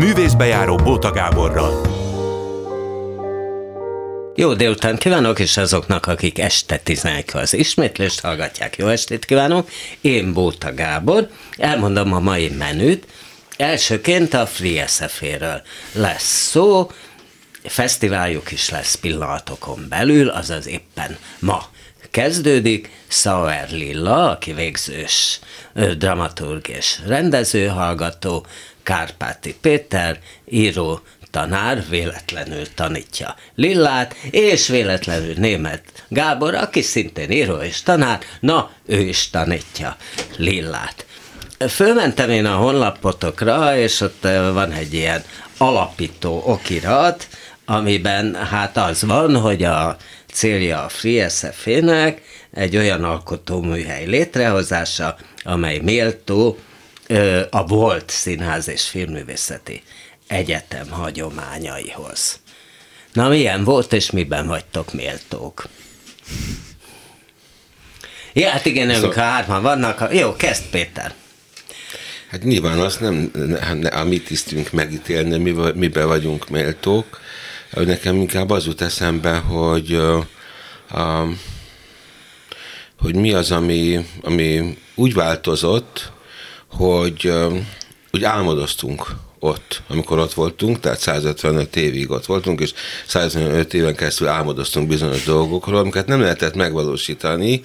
Művészbejáró Bóta Gáborral. Jó délután kívánok, és azoknak, akik este 11 az ismétlést hallgatják, jó estét kívánok. Én Bóta Gábor, elmondom a mai menüt. Elsőként a Free SF-ről lesz szó, fesztiváljuk is lesz pillanatokon belül, azaz éppen ma kezdődik. Sauer Lilla, aki végzős dramaturg és rendező, hallgató, Kárpáti Péter, író, tanár véletlenül tanítja Lillát, és véletlenül német Gábor, aki szintén író és tanár, na, ő is tanítja Lillát. Fölmentem én a honlapotokra, és ott van egy ilyen alapító okirat, amiben hát az van, hogy a célja a FreeSF-nek egy olyan alkotóműhely létrehozása, amely méltó a volt színház és filmművészeti egyetem hagyományaihoz. Na, milyen volt, és miben vagytok méltók? Ja, hát igen, szóval... hárman vannak. Jó, kezd Péter. Hát nyilván azt nem, nem a mi tisztünk megítélni, miben, miben vagyunk méltók. Nekem inkább az jut eszembe, hogy, a, hogy mi az, ami, ami úgy változott, hogy úgy álmodoztunk ott, amikor ott voltunk, tehát 155 évig ott voltunk, és 155 éven keresztül álmodoztunk bizonyos dolgokról, amiket nem lehetett megvalósítani,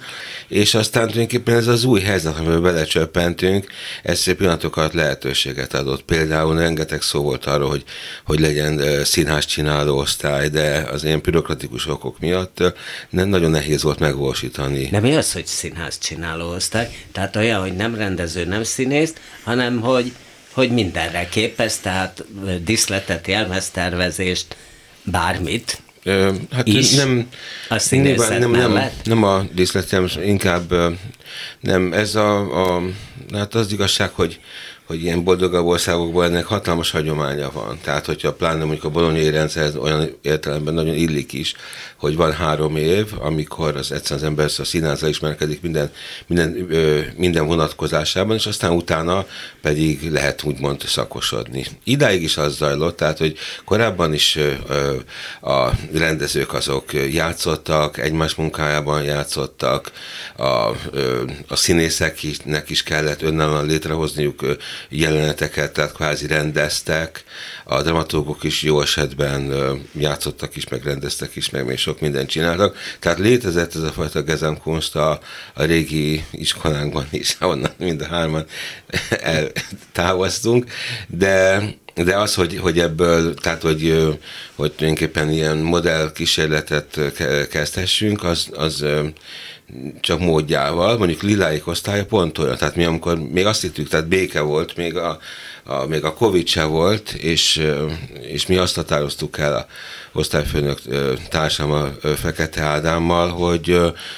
és aztán tulajdonképpen ez az új helyzet, amiben belecsöppentünk, ez szép pillanatokat lehetőséget adott. Például rengeteg szó volt arról, hogy, hogy legyen színház csináló osztály, de az ilyen bürokratikus okok miatt nem nagyon nehéz volt megvalósítani. De mi az, hogy színház csináló osztály? Tehát olyan, hogy nem rendező, nem színész, hanem hogy hogy mindenre képez, tehát diszletet, jelmeztervezést, bármit, Ö, hát is. nem, a nyilván nem, nem, nem a díszletem, inkább nem, ez a, a hát az igazság, hogy hogy ilyen boldogabb országokban ennek hatalmas hagyománya van. Tehát, hogyha pláne mondjuk a bolonyai rendszer olyan értelemben nagyon illik is, hogy van három év, amikor az egyszerűen az ember a színházra ismerkedik minden, minden, ö, minden vonatkozásában, és aztán utána pedig lehet úgymond szakosodni. Idáig is az zajlott, tehát, hogy korábban is ö, a rendezők azok játszottak, egymás munkájában játszottak, a, ö, a színészeknek is kellett önállóan létrehozniuk jeleneteket, tehát kvázi rendeztek, a dramaturgok is jó esetben játszottak is, meg rendeztek is, meg még sok mindent csináltak. Tehát létezett ez a fajta gezemkunst a, a régi iskolánkban is, ahonnan mind a hárman eltávoztunk, de de az, hogy, hogy ebből, tehát hogy, hogy tulajdonképpen ilyen modell kísérletet kezdhessünk, az, az csak módjával, mondjuk liláik osztálya pont olyan, tehát mi amikor még azt hittük, tehát béke volt, még a, a, még a Covid se volt, és, és mi azt határoztuk el a osztályfőnök társam a Fekete Ádámmal, hogy,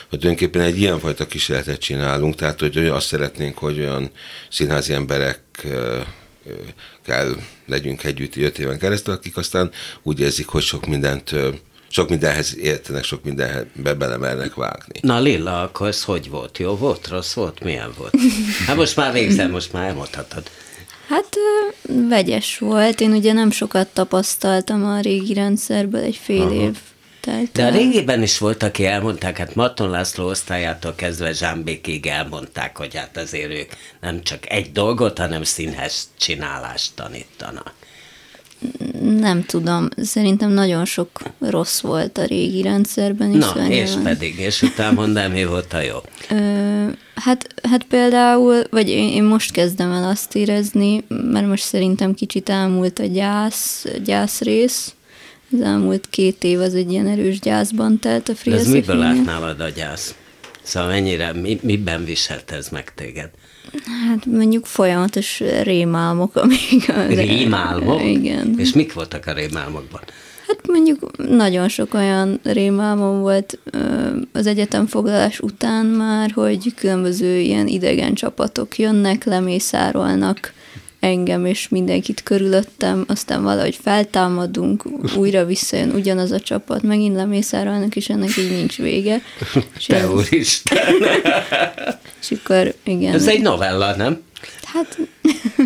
hogy tulajdonképpen egy ilyenfajta kísérletet csinálunk, tehát hogy azt szeretnénk, hogy olyan színházi emberek kell legyünk együtt öt éven keresztül, akik aztán úgy érzik, hogy sok mindent sok mindenhez értenek, sok mindenbe belemernek vágni. Na Lilla, akkor ez hogy volt? Jó volt, rossz volt, milyen volt? Hát most már végzem, most már elmondhatod. Hát vegyes volt. Én ugye nem sokat tapasztaltam a régi rendszerből, egy fél Aha. év telt. De a régiben is volt, aki elmondták, hát Maton László osztályától kezdve Zsámbékig elmondták, hogy hát azért ők nem csak egy dolgot, hanem színhez csinálást tanítanak. Nem tudom, szerintem nagyon sok rossz volt a régi rendszerben is. Na, és van. pedig, és utána mondd mi volt a jó? Ö, hát, hát például, vagy én, én most kezdem el azt érezni, mert most szerintem kicsit elmúlt a gyász, gyász rész, az elmúlt két év az egy ilyen erős gyászban telt a Free Ez miből lát nálad a gyász? Szóval mennyire, mi, miben viselt ez meg téged? Hát mondjuk folyamatos rémálmok, amik... Rémálmok? Igen. És mik voltak a rémálmokban? Hát mondjuk nagyon sok olyan rémálmom volt az egyetemfoglalás után már, hogy különböző ilyen idegen csapatok jönnek, lemészárolnak engem és mindenkit körülöttem, aztán valahogy feltámadunk, újra visszajön ugyanaz a csapat, megint lemészárolnak, és ennek így nincs vége. Te ez... úristen! és akkor, igen. Ez egy novella, nem? Hát...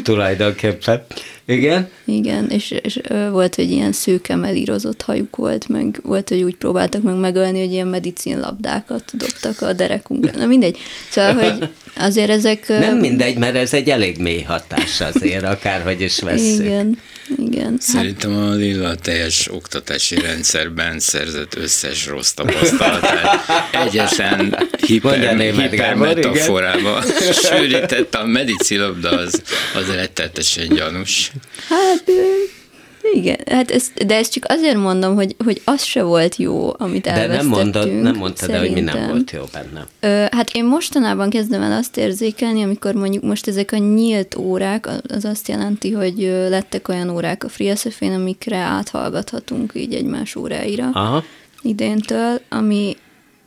Tulajdonképpen. Igen? Igen, és, és volt, hogy ilyen szőke melírozott hajuk volt, meg volt, hogy úgy próbáltak meg megölni, hogy ilyen medicinlabdákat dobtak a derekunkra. Na mindegy. Szóval, hogy azért ezek... Nem mindegy, mert ez egy elég mély hatás azért, akárhogy is vesszük. Igen, igen. Hát, Szerintem a Lilla teljes oktatási rendszerben szerzett összes rossz tapasztalatát egyetlen hiper, Mondja német Gábor, igen. hipermetaforába sűrített a medicilabda, az, az rettetesen gyanús. Hát ö, igen, hát ez, de ezt csak azért mondom, hogy, hogy az se volt jó, amit De elvesztettünk. nem mondod, nem mondtad el, hogy mi nem volt jó benne. Ö, hát én mostanában kezdem el azt érzékelni, amikor mondjuk most ezek a nyílt órák, az azt jelenti, hogy lettek olyan órák a FreeSF-én, amikre áthallgathatunk így egymás óráira Aha. idéntől, ami,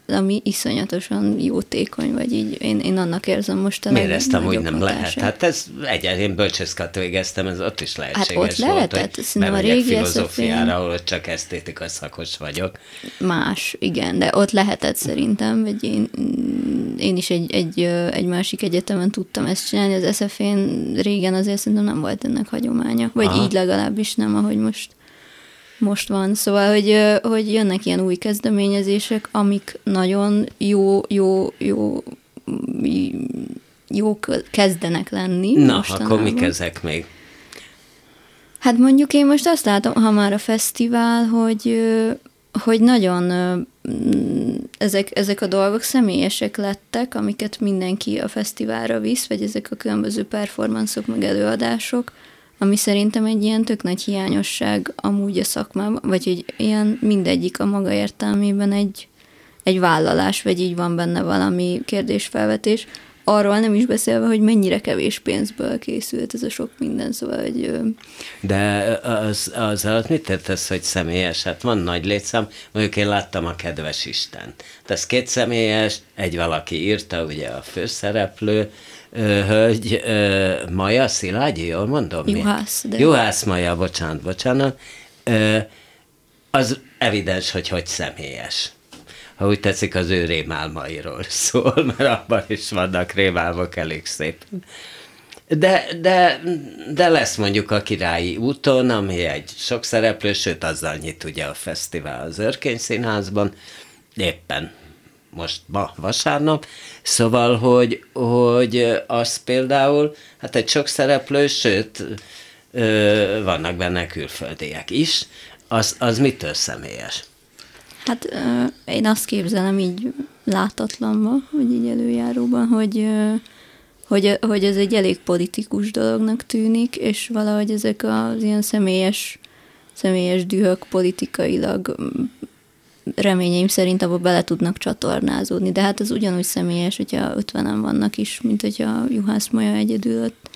ami iszonyatosan jótékony, vagy így én, én annak érzem most a Miért ezt amúgy nem lehet? Hát ez egyen, én bölcsészkart végeztem, ez ott is lehetséges ott volt, lehetett, hogy a régi filozófiára, ahol csak esztétika szakos vagyok. Más, igen, de ott lehetett szerintem, vagy én, én is egy, egy, egy másik egyetemen tudtam ezt csinálni, az SF-én régen azért szerintem nem volt ennek hagyománya, vagy Aha. így legalábbis nem, ahogy most most van. Szóval, hogy, hogy jönnek ilyen új kezdeményezések, amik nagyon jó, jó, jó, jó kezdenek lenni Na, mostanában. akkor mik ezek még? Hát mondjuk én most azt látom, ha már a fesztivál, hogy, hogy nagyon mm, ezek, ezek a dolgok személyesek lettek, amiket mindenki a fesztiválra visz, vagy ezek a különböző performanszok, meg előadások, ami szerintem egy ilyen tök nagy hiányosság amúgy a szakmában, vagy hogy ilyen mindegyik a maga értelmében egy, egy vállalás, vagy így van benne valami kérdésfelvetés. Arról nem is beszélve, hogy mennyire kevés pénzből készült ez a sok minden, szóval, ö, De az, az alatt mit értesz, hogy személyes? Hát van nagy létszám, mondjuk én láttam a Kedves Isten. De ez két személyes, egy valaki írta, ugye a főszereplő, hölgy, Maja Szilágyi, jól mondom? Juhász, de- Juhász Maja, bocsánat, bocsánat. Az evidens, hogy hogy személyes. Ha úgy tetszik, az ő rémálmairól szól, mert abban is vannak rémálmok elég szép. De, de, de lesz mondjuk a Királyi úton, ami egy sok szereplő, sőt azzal nyit ugye a fesztivál az Örkény Színházban, éppen most ma vasárnap, szóval, hogy, hogy az például, hát egy sok szereplő, sőt, ö, vannak benne külföldiek is, az, az mitől személyes? Hát ö, én azt képzelem így látatlanba, vagy így előjáróban, hogy, ö, hogy, hogy ez egy elég politikus dolognak tűnik, és valahogy ezek az ilyen személyes, személyes dühök politikailag reményeim szerint abba bele tudnak csatornázódni, de hát az ugyanúgy személyes, hogyha ötvenen vannak is, mint hogyha Juhász Maja egyedül ott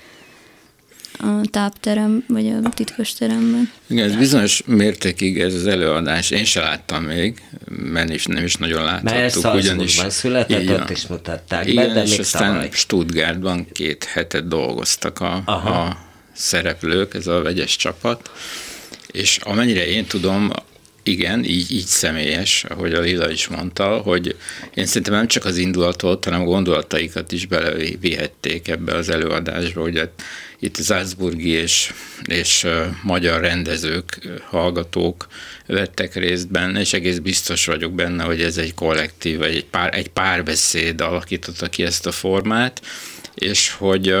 a tápterem, vagy a titkos teremben. Igen, ez bizonyos mértékig ez az előadás, én se láttam még, mert is, nem is nagyon láthattuk. Mert Salzburgban született, így ott is mutatták be, Igen, de és még aztán tavaly. Stuttgartban két hetet dolgoztak a, Aha. a szereplők, ez a vegyes csapat, és amennyire én tudom, igen, így, így személyes, ahogy a Lila is mondta, hogy én szerintem nem csak az indulatot, hanem a gondolataikat is belevihették ebbe az előadásba, hogy hát itt Salzburgi és, és magyar rendezők, hallgatók vettek részt benne, és egész biztos vagyok benne, hogy ez egy kollektív, vagy egy, pár, egy párbeszéd alakította ki ezt a formát, és hogy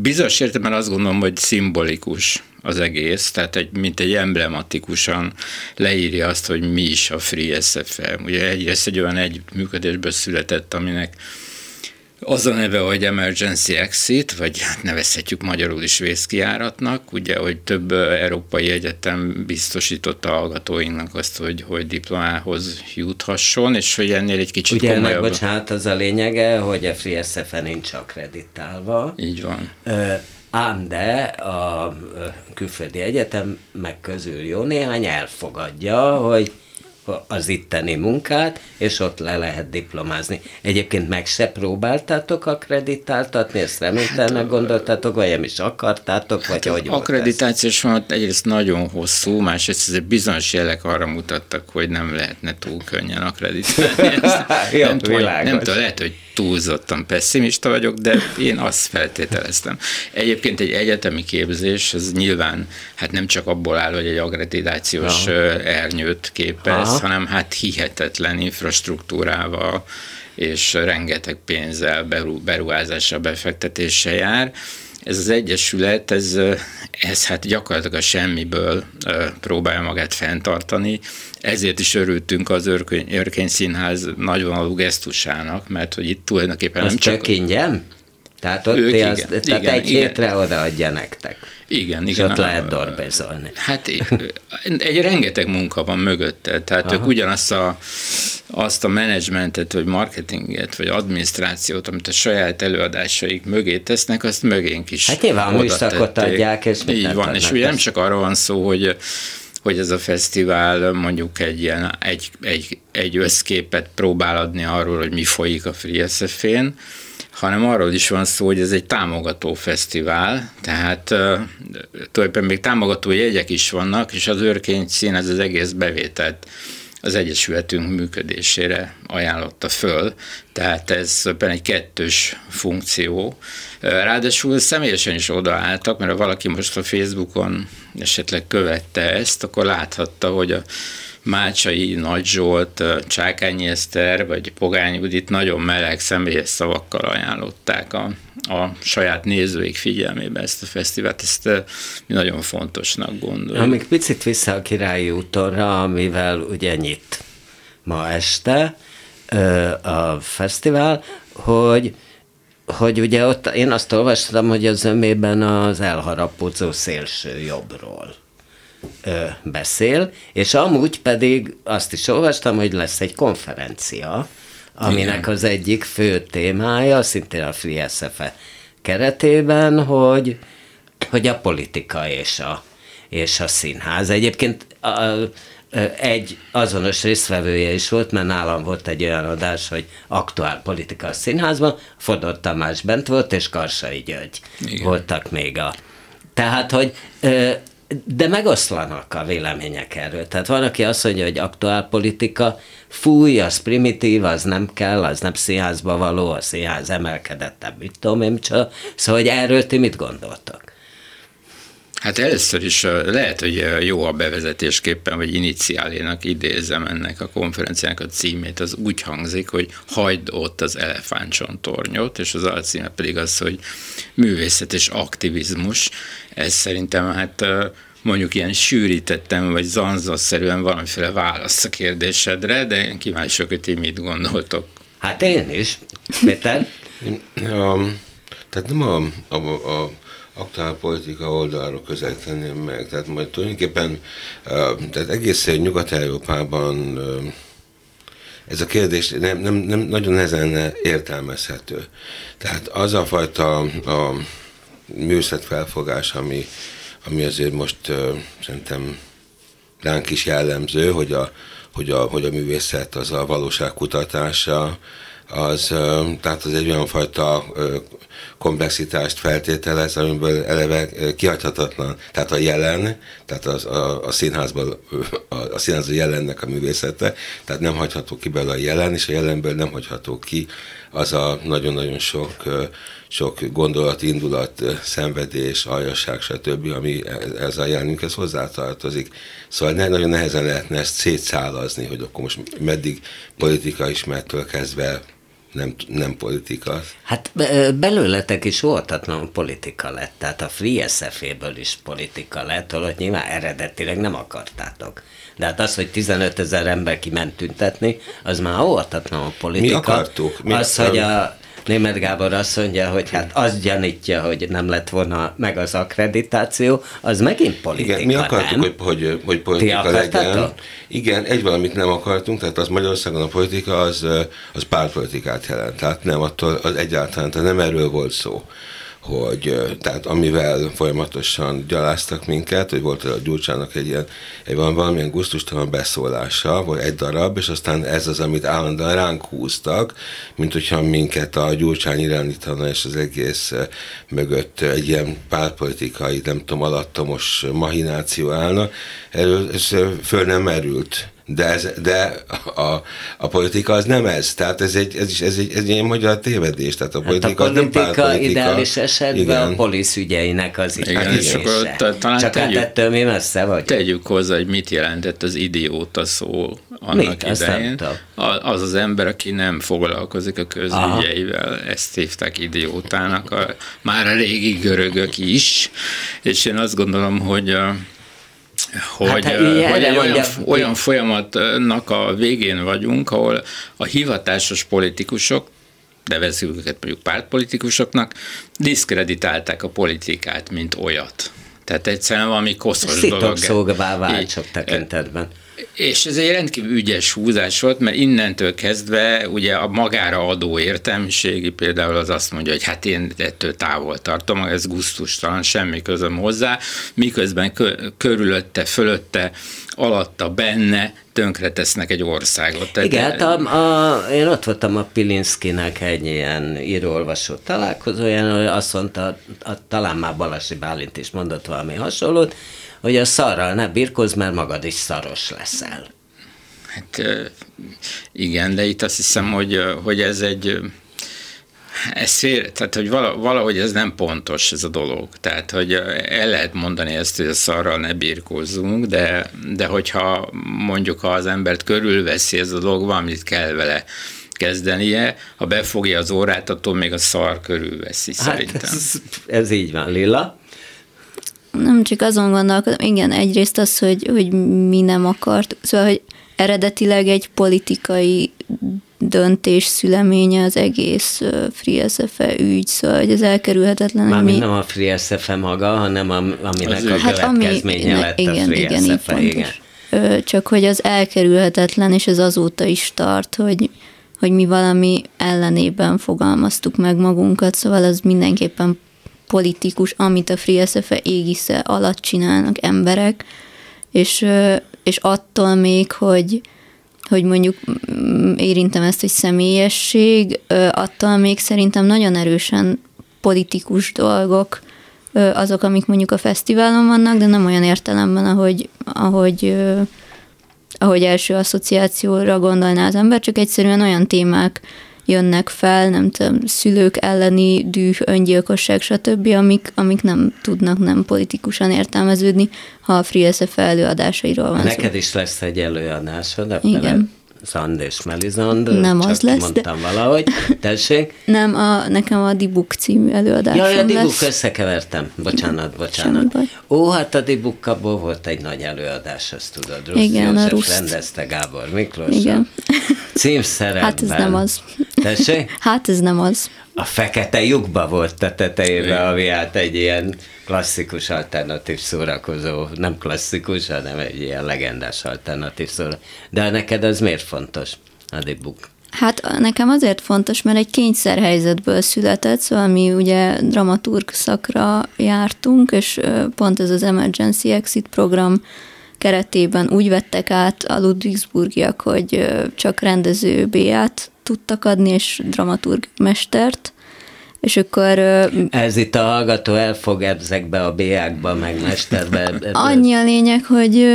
bizonyos értelemben azt gondolom, hogy szimbolikus az egész, tehát egy, mint egy emblematikusan leírja azt, hogy mi is a Free SFM. Ugye egyrészt egy olyan együttműködésből született, aminek az a neve, hogy Emergency Exit, vagy hát nevezhetjük magyarul is vészkiáratnak, ugye, hogy több európai egyetem biztosította a hallgatóinknak azt, hogy, hogy diplomához juthasson, és hogy ennél egy kicsit Ugye komolyabb. bocsánat, az a lényege, hogy a FreeSF nincs akkreditálva, Így van. Ö, ám de a külföldi egyetem meg közül jó néhány elfogadja, hogy az itteni munkát, és ott le lehet diplomázni. Egyébként meg se próbáltátok akkreditáltatni, ezt reménytelnek gondoltátok, vagy nem is akartátok, vagy hogy volt ez? Akkreditációs folyamat egyrészt nagyon hosszú, másrészt ezek bizonyos jelek arra mutattak, hogy nem lehetne túl könnyen akkreditálni. Ezt Jó, nem, tudom, nem tudom, lehet, hogy túlzottan pessimista vagyok, de én azt feltételeztem. Egyébként egy egyetemi képzés, az nyilván hát nem csak abból áll, hogy egy akreditációs ernyőt képez, Aha. hanem hát hihetetlen infrastruktúrával, és rengeteg pénzzel, beruházással, befektetéssel jár. Ez az egyesület, ez, ez hát gyakorlatilag a semmiből próbálja magát fenntartani, ezért is örültünk az Örkény, Örkény Színház nagyvonalú gesztusának, mert hogy itt tulajdonképpen az nem csak... ingyen? Tehát ott ők, az, igen, tehát igen, egy igen. hétre odaadja nektek. Igen, és igen. ott lehet dorbezolni. Hát egy rengeteg munka van mögötte, tehát Aha. ők ugyanazt a, azt a menedzsmentet, vagy marketinget, vagy adminisztrációt, amit a saját előadásaik mögé tesznek, azt mögénk is Hát nyilván műszakot adják, és Így van, és ugye nem csak arról van szó, hogy hogy ez a fesztivál mondjuk egy, ilyen, egy, egy, egy összképet próbál adni arról, hogy mi folyik a Free SF-én, hanem arról is van szó, hogy ez egy támogató fesztivál, tehát tulajdonképpen még támogató jegyek is vannak, és az őrkény szín ez az egész bevételt az Egyesületünk működésére ajánlotta föl, tehát ez egy kettős funkció. Ráadásul személyesen is odaálltak, mert ha valaki most a Facebookon esetleg követte ezt, akkor láthatta, hogy a Mácsai Nagy Zsolt, Csákányi Eszter vagy Pogány Judit nagyon meleg személyes szavakkal ajánlották a, a saját nézőik figyelmébe ezt a fesztivált, ezt mi nagyon fontosnak gondoljuk. Amíg picit vissza a királyi útonra, amivel ugye nyit ma este a fesztivál, hogy hogy ugye ott én azt olvastam, hogy az ömében az elharapódzó szélső jobbról ö, beszél, és amúgy pedig azt is olvastam, hogy lesz egy konferencia, aminek Igen. az egyik fő témája, szintén a Free SFE keretében, hogy, hogy a politika és a, és a színház. Egyébként a, egy azonos résztvevője is volt, mert nálam volt egy olyan adás, hogy aktuál politika a színházban, Fodor Tamás bent volt, és Karsai György Igen. voltak még a... Tehát, hogy de megoszlanak a vélemények erről. Tehát van, aki azt mondja, hogy aktuál politika, fúj, az primitív, az nem kell, az nem színházba való, a színház emelkedettebb, mit tudom én, csak. Szóval, hogy erről ti mit gondoltak? Hát először is lehet, hogy jó a bevezetésképpen, vagy iniciálénak idézem ennek a konferenciának a címét, az úgy hangzik, hogy hagyd ott az elefántcsontornyot, és az alcíme pedig az, hogy művészet és aktivizmus. Ez szerintem hát mondjuk ilyen sűrítettem, vagy zanzasszerűen valamiféle válasz a kérdésedre, de én kíváncsi hogy ti mit gondoltok. Hát én is. Péter? um, tehát nem a, a, a aktuál politika oldalról közelíteném meg. Tehát majd tulajdonképpen tehát egész Nyugat-Európában ez a kérdés nem, nem, nem nagyon nehezen értelmezhető. Tehát az a fajta a műszet felfogás, ami, ami azért most szerintem ránk is jellemző, hogy a, hogy a, hogy a művészet az a valóság kutatása, az, tehát az egy olyan fajta komplexitást feltételez, amiből eleve kihagyhatatlan. Tehát a jelen, tehát az, a, a színházban a, a színházban jelennek a művészete, tehát nem hagyható ki belőle a jelen, és a jelenből nem hagyható ki az a nagyon-nagyon sok, sok gondolat, indulat, szenvedés, aljasság, stb., ami ez a jelenünkhez hozzátartozik. Szóval ne, nagyon nehezen lehetne ezt szétszálazni, hogy akkor most meddig politika ismertől kezdve nem, nem politika. Hát belőletek is voltatlan politika lett, tehát a Free SF-ből is politika lett, holott nyilván eredetileg nem akartátok. De hát az, hogy 15 ezer ember kiment tüntetni, az már óvatatlan politika. Mi akartuk. Mi az, hogy a Német Gábor azt mondja, hogy hát az gyanítja, hogy nem lett volna meg az akkreditáció, az megint politika, Igen, mi akartuk, nem? Hogy, hogy, hogy politika legyen. Igen, egy valamit nem akartunk, tehát az Magyarországon a politika az, az pártpolitikát jelent, tehát nem attól az egyáltalán, tehát nem erről volt szó hogy tehát amivel folyamatosan gyaláztak minket, hogy volt a Gyurcsának egy ilyen, egy van valamilyen gusztustalan beszólása, vagy egy darab, és aztán ez az, amit állandóan ránk húztak, mint hogyha minket a Gyurcsány irányítana, és az egész mögött egy ilyen pártpolitikai, nem tudom, alattomos mahináció állna. Erről ez föl nem merült De, ez, de a, a politika az nem ez. Tehát ez egy, ez is ez egy, ez egy magyar tévedés. Tehát a politika, hát a politika, az nem pártpolitika. ideális esetben Igen. a polisz ügyeinek az Igen, és akkor talán Csak hát tegyük- ettől mi messze vagy. Tegyük hozzá, hogy mit jelentett az idióta szó annak Mit? Idején. Az az ember, aki nem foglalkozik a közügyeivel, ezt hívták idiótának, a, már a régi görögök is, és én azt gondolom, hogy a, hogy, Hát, hogy egy olyan, mondja- olyan folyamatnak a végén vagyunk, ahol a hivatásos politikusok nevezzük őket mondjuk pártpolitikusoknak, diszkreditálták a politikát, mint olyat. Tehát egyszerűen valami koszos dolog. Szitokszógvá vált sok tekintetben. És ez egy rendkívül ügyes húzás volt, mert innentől kezdve ugye a magára adó értelmiségi például az azt mondja, hogy hát én ettől távol tartom, ez gusztustalan, semmi közöm hozzá, miközben kö- körülötte, fölötte, alatta, benne tönkretesznek egy országot. Tehát Igen, hát a, a, én ott voltam a Pilinszkinek egy ilyen író-olvasó találkozóján, ahol azt mondta, a, talán már Balasi Bálint is mondott valami hasonlót, hogy a szarral ne birkozz, mert magad is szaros leszel. Hát igen, de itt azt hiszem, hogy, hogy ez egy ez fél, tehát hogy vala- valahogy ez nem pontos ez a dolog. Tehát, hogy el lehet mondani ezt, hogy a szarral ne birkózzunk, de, de hogyha mondjuk ha az embert körülveszi ez a dolog, valamit kell vele kezdenie, ha befogja az órát, attól még a szar körülveszi Hát szerintem. ez, ez így van, Lilla. Nem csak azon gondolkodom, igen, egyrészt az, hogy, hogy mi nem akart, szóval, hogy eredetileg egy politikai döntés szüleménye az egész Free SFE ügy, szóval, hogy ez elkerülhetetlen, Mármint mi... nem a Free SFE maga, hanem a, aminek Az a. Hát ami, következménye lett igen, a Free igen, így SFE. Igen. Ö, Csak hogy az elkerülhetetlen, és ez azóta is tart, hogy, hogy mi valami ellenében fogalmaztuk meg magunkat, szóval az mindenképpen politikus, amit a Free SFE égisze alatt csinálnak emberek, és, és attól még, hogy, hogy mondjuk mm, érintem ezt, hogy személyesség, attól még szerintem nagyon erősen politikus dolgok, azok, amik mondjuk a fesztiválon vannak, de nem olyan értelemben, ahogy, ahogy, ahogy első asszociációra gondolná az ember, csak egyszerűen olyan témák jönnek fel, nem tudom, szülők elleni düh, öngyilkosság, stb., amik, amik nem tudnak nem politikusan értelmeződni, ha a Free SF előadásairól van szó. Neked is lesz egy előadásod, a Igen. Neve Zand és Melizand. Nem az lesz, de- mondtam valahogy. Tessék? Nem, a, nekem a Dibuk című előadásom Jaj, a Dibuk lesz. összekevertem. Bocsánat, bocsánat. Ó, hát a Dibukkából volt egy nagy előadás, ezt tudod. Rusz Igen, a József Ruszt. rendezte Gábor Miklós. Igen. Címszerepben. Hát ez nem az. Tessék? Hát ez nem az. A fekete lyukba volt a tetejében, ami hát egy ilyen klasszikus alternatív szórakozó, nem klasszikus, hanem egy ilyen legendás alternatív szórakozó. De neked az miért fontos, a Dibuk? Hát nekem azért fontos, mert egy kényszerhelyzetből született, szóval mi ugye dramaturg szakra jártunk, és pont ez az Emergency Exit program keretében úgy vettek át a Ludwigsburgiak, hogy csak rendező B-át tudtak adni, és dramaturg mestert, és akkor Ez itt a hallgató elfog ezekbe a béákba, meg mesterbe. Annyi a lényeg, hogy,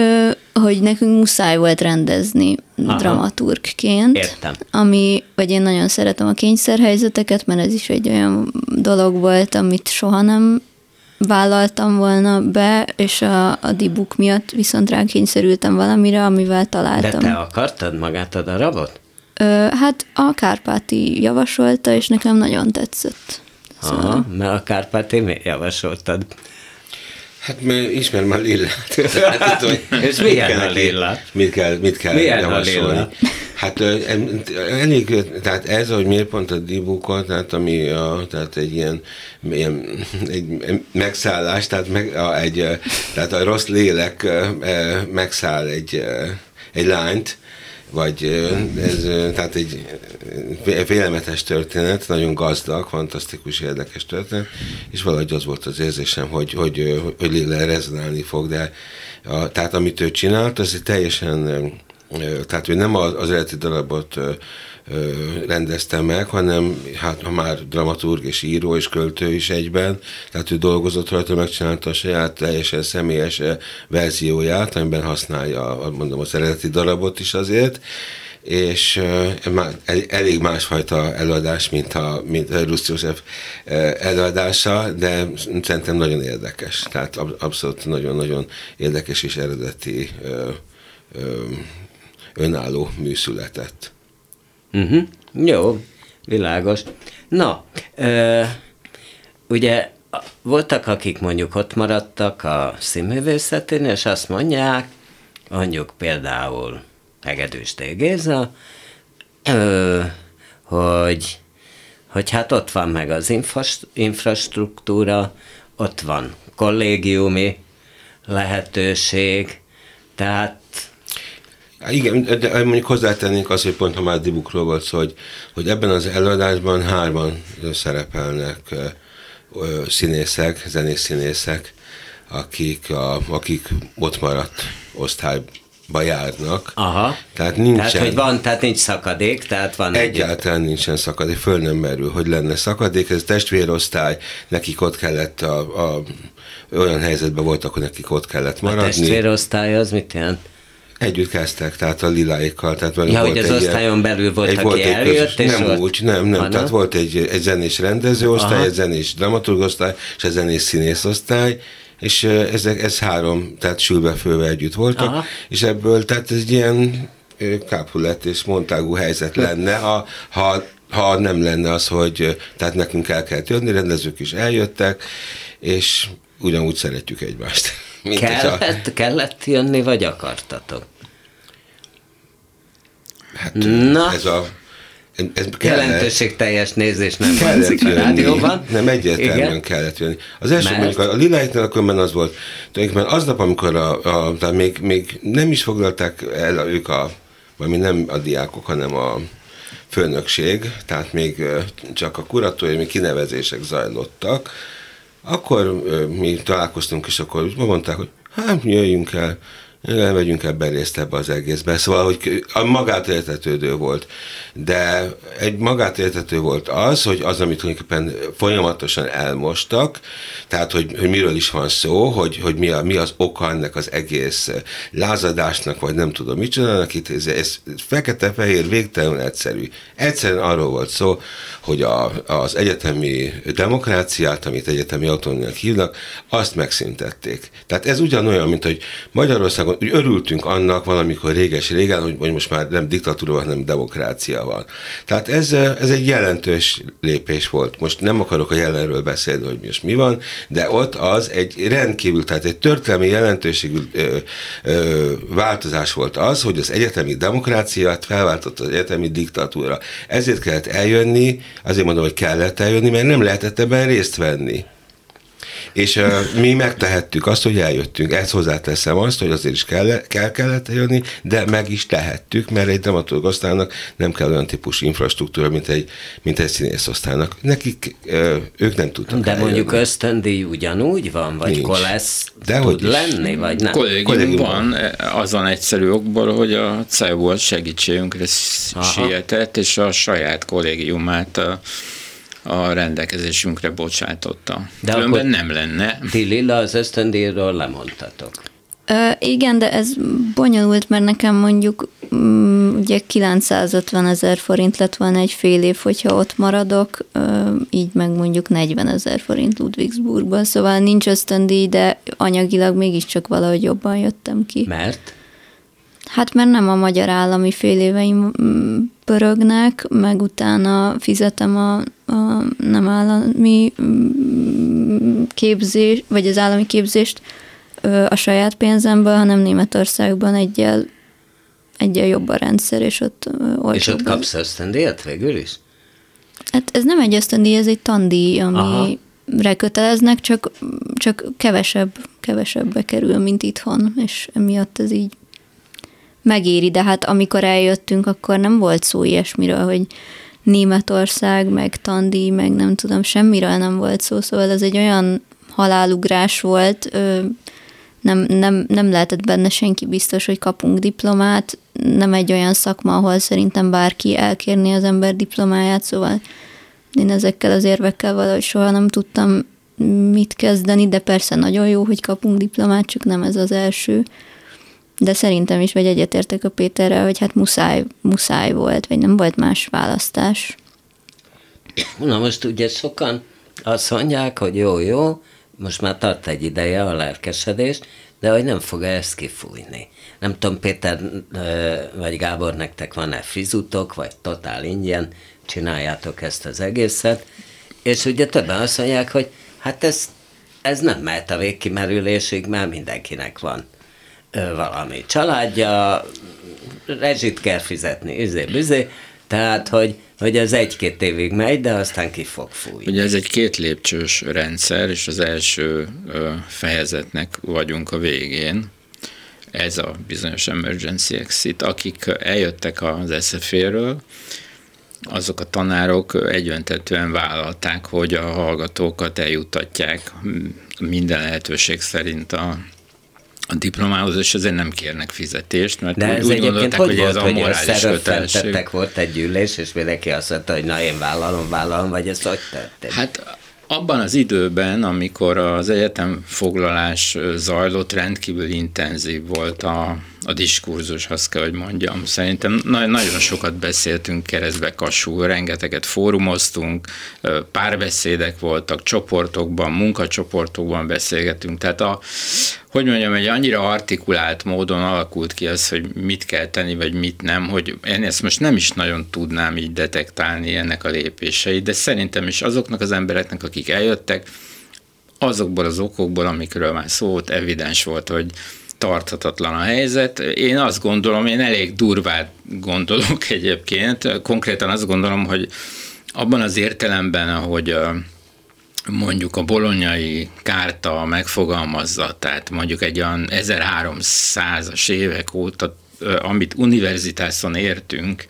hogy nekünk muszáj volt rendezni Aha. Dramaturgként. Értem. Ami, vagy én nagyon szeretem a kényszerhelyzeteket, mert ez is egy olyan dolog volt, amit soha nem vállaltam volna be, és a, a dibuk miatt viszont rá kényszerültem valamire, amivel De találtam. te akartad magát a darabot? Hát a Kárpáti javasolta, és nekem nagyon tetszett. Aha, mert a Kárpáti miért javasoltad? Hát mert ismerem a Lillát. Hát, tudom, hogy És milyen mit kell a Lilla? Mit kell, mit kell Milyen a javasolni? Lilla? Hát elég, tehát ez, hogy miért pont a dibukot, tehát ami a, tehát egy ilyen, ilyen egy megszállás, tehát, meg, a, egy, tehát a rossz lélek megszáll egy, egy lányt, vagy ez tehát egy félelmetes történet, nagyon gazdag, fantasztikus, érdekes történet, és valahogy az volt az érzésem, hogy, hogy, hogy Lilla rezonálni fog, de a, tehát amit ő csinált, az egy teljesen tehát ő nem az, az eredeti darabot rendezte meg, hanem hát ha már dramaturg és író és költő is egyben, tehát ő dolgozott rajta, megcsinálta a saját teljesen személyes verzióját, amiben használja, mondom, az eredeti darabot is azért, és elég másfajta előadás, mint a, mint a Rusz József előadása, de szerintem nagyon érdekes. Tehát abszolút nagyon-nagyon érdekes és eredeti önálló műszületet. Uh-huh. Jó, világos. Na, ö, ugye voltak, akik mondjuk ott maradtak a színművészetén, és azt mondják, mondjuk például Hegedűs Tégéza, hogy, hogy hát ott van meg az infrastruktúra, ott van kollégiumi lehetőség, tehát igen, de mondjuk hozzátennénk azt, hogy pont ha már Dibukról volt szó, hogy, hogy ebben az előadásban hárman szerepelnek színészek, zenészszínészek, akik, a, akik ott maradt osztályba járnak. Aha. Tehát nincsen... Tehát, hogy van, tehát nincs szakadék, tehát van Egyáltalán egy... nincsen szakadék, föl nem merül, hogy lenne szakadék. Ez testvérosztály, nekik ott kellett a, a olyan helyzetben voltak, hogy nekik ott kellett maradni. A testvérosztály az mit jelent? Együtt kezdtek, tehát a liláikkal. Tehát ja, volt hogy az egy osztályon belül volt, egy, aki volt eljött, közös, és Nem ott... úgy, nem, nem. Aha. Tehát volt egy, egy zenés rendezőosztály, Aha. egy zenés dramaturgosztály, és egy zenés színészosztály, és ez, ez három, tehát sülve-főve együtt voltak, Aha. és ebből, tehát ez egy ilyen kápulet és montágú helyzet lenne, ha, ha, ha nem lenne az, hogy tehát nekünk el kell jönni, rendezők is eljöttek, és ugyanúgy szeretjük egymást. Mint kellett, a... kellett jönni, vagy akartatok? Hát Na. ez a ez Jelentőség teljes nézés nem kellett jönni. rádióban. Nem, egyértelműen Igen? kellett jönni. Az első Mert? mondjuk a, a Liláitnál akkor az volt, tulajdonképpen aznap, amikor a, a, a még, még nem is foglalták el ők a, vagy nem a diákok, hanem a főnökség, tehát még csak a kuratóriumi kinevezések zajlottak, akkor mi találkoztunk, és akkor mondták, hogy hát jöjjünk el, nem vegyünk ebben részt ebbe az egészbe. Szóval, hogy magát értetődő volt. De egy magát értető volt az, hogy az, amit tulajdonképpen folyamatosan elmostak, tehát, hogy, hogy miről is van szó, hogy, hogy mi, a, mi az oka ennek az egész lázadásnak, vagy nem tudom mit csinálnak itt, ez, ez fekete-fehér, végtelenül egyszerű. Egyszerűen arról volt szó, hogy a, az egyetemi demokráciát, amit egyetemi autonómiának hívnak, azt megszüntették. Tehát ez ugyanolyan, mint hogy Magyarországon úgy örültünk annak valamikor réges-régen, hogy, hogy most már nem diktatúra van, hanem demokrácia van. Tehát ez, ez egy jelentős lépés volt. Most nem akarok a jelenről beszélni, hogy most mi van, de ott az egy rendkívül, tehát egy történelmi jelentőségű változás volt az, hogy az egyetemi demokráciát felváltott az egyetemi diktatúra. Ezért kellett eljönni, azért mondom, hogy kellett eljönni, mert nem lehetett ebben részt venni. És uh, mi megtehettük azt, hogy eljöttünk. Ezt hozzáteszem azt, hogy azért is kell, kell kellett jönni, de meg is tehettük, mert egy dramaturgosztálynak nem kell olyan típusú infrastruktúra, mint egy, mint egy színészosztálynak. Nekik, uh, ők nem tudtak De eljönni. mondjuk ösztöndíj ugyanúgy van, vagy Nincs. kolesz de tud hogy lenni, vagy nem? Kollégium, van, azon egyszerű okból, hogy a CEU segítségünkre sietett, és a saját kollégiumát a a rendelkezésünkre bocsátotta. De Különben nem lenne. Ti Lilla az ösztöndíjról lemondtatok. Ö, igen, de ez bonyolult, mert nekem mondjuk um, ugye 950 ezer forint lett volna egy fél év, hogyha ott maradok, ö, így meg mondjuk 40 ezer forint Ludwigsburgban, szóval nincs ösztöndíj, de anyagilag mégiscsak valahogy jobban jöttem ki. Mert? Hát mert nem a magyar állami fél éveim pörögnek, meg utána fizetem a, a nem állami képzés, vagy az állami képzést a saját pénzemből, hanem Németországban egyel, egyel jobb a rendszer, és ott olcsóbb. És ott kapsz ösztöndíjat végül is? Hát ez nem egy ösztöndíj, ez egy tandíj, ami köteleznek, csak, csak kevesebb, kevesebbe kerül, mint itthon, és emiatt ez így megéri, de hát amikor eljöttünk, akkor nem volt szó ilyesmiről, hogy Németország, meg Tandi, meg nem tudom, semmiről nem volt szó, szóval ez egy olyan halálugrás volt, nem, nem, nem lehetett benne senki biztos, hogy kapunk diplomát, nem egy olyan szakma, ahol szerintem bárki elkérni az ember diplomáját, szóval én ezekkel az érvekkel valahogy soha nem tudtam mit kezdeni, de persze nagyon jó, hogy kapunk diplomát, csak nem ez az első. De szerintem is, vagy egyetértek a Péterrel, hogy hát muszáj, muszáj volt, vagy nem volt más választás. Na most ugye sokan azt mondják, hogy jó, jó, most már tart egy ideje a lelkesedés, de hogy nem fog ezt kifújni. Nem tudom, Péter vagy Gábor, nektek van-e fizutok, vagy totál ingyen, csináljátok ezt az egészet, és ugye többen azt mondják, hogy hát ez, ez nem mehet a végkimerülésig, mert mindenkinek van valami családja, rezsit kell fizetni, üzé, büzé, tehát, hogy, hogy ez egy-két évig megy, de aztán ki fog fújni. Ugye ez egy két lépcsős rendszer, és az első fejezetnek vagyunk a végén. Ez a bizonyos emergency exit. Akik eljöttek az SFA-ről, azok a tanárok egyöntetően vállalták, hogy a hallgatókat eljutatják minden lehetőség szerint a a diplomához, és ezért nem kérnek fizetést, mert De úgy, ez úgy egyébként gondolták, hogy, hogy volt, ez a hogy morális kötelesség. volt egy gyűlés, és mindenki azt mondta, hogy na én vállalom, vállalom, vagy ezt hogy tetted? Hát abban az időben, amikor az egyetem foglalás zajlott, rendkívül intenzív volt a, a diskurzus, azt kell, hogy mondjam. Szerintem na- nagyon sokat beszéltünk keresztbe kasul, rengeteget fórumoztunk, párbeszédek voltak, csoportokban, munkacsoportokban beszélgetünk. Tehát a, hogy mondjam, egy annyira artikulált módon alakult ki az, hogy mit kell tenni, vagy mit nem, hogy én ezt most nem is nagyon tudnám így detektálni ennek a lépéseit, de szerintem is azoknak az embereknek, akik eljöttek, azokból az okokból, amikről már szó volt, evidens volt, hogy tarthatatlan a helyzet. Én azt gondolom, én elég durvát gondolok egyébként, konkrétan azt gondolom, hogy abban az értelemben, ahogy mondjuk a bolonyai kárta megfogalmazza, tehát mondjuk egy olyan 1300-as évek óta, amit univerzitáson értünk,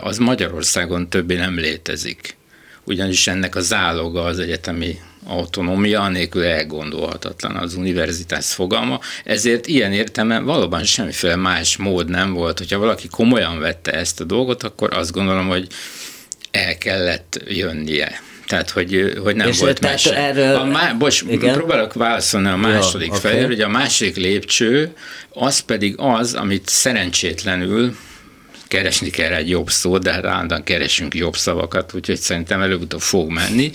az Magyarországon többé nem létezik. Ugyanis ennek a záloga az egyetemi autonómia, nélkül elgondolhatatlan az univerzitás fogalma, ezért ilyen értelme valóban semmiféle más mód nem volt. Hogyha valaki komolyan vette ezt a dolgot, akkor azt gondolom, hogy el kellett jönnie. Tehát, hogy, hogy nem És volt más. erről- A má, bocs, Igen? próbálok válaszolni a második oké. felé, hogy a másik lépcső, az pedig az, amit szerencsétlenül keresni kell egy jobb szót, de hát állandóan keresünk jobb szavakat, úgyhogy szerintem előbb-utóbb fog menni.